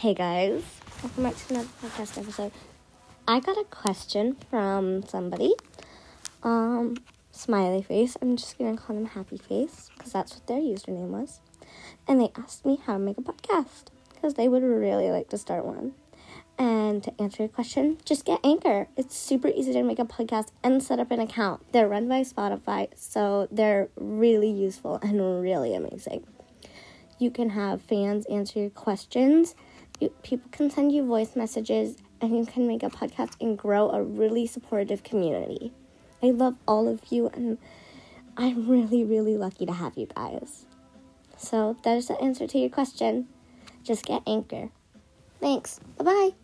Hey guys, welcome back to another podcast episode. I got a question from somebody. Um, smiley face. I'm just gonna call them happy face because that's what their username was. And they asked me how to make a podcast because they would really like to start one. And to answer your question, just get Anchor. It's super easy to make a podcast and set up an account. They're run by Spotify, so they're really useful and really amazing. You can have fans answer your questions. You, people can send you voice messages, and you can make a podcast and grow a really supportive community. I love all of you, and I'm really, really lucky to have you guys. So, that is the answer to your question. Just get Anchor. Thanks. Bye bye.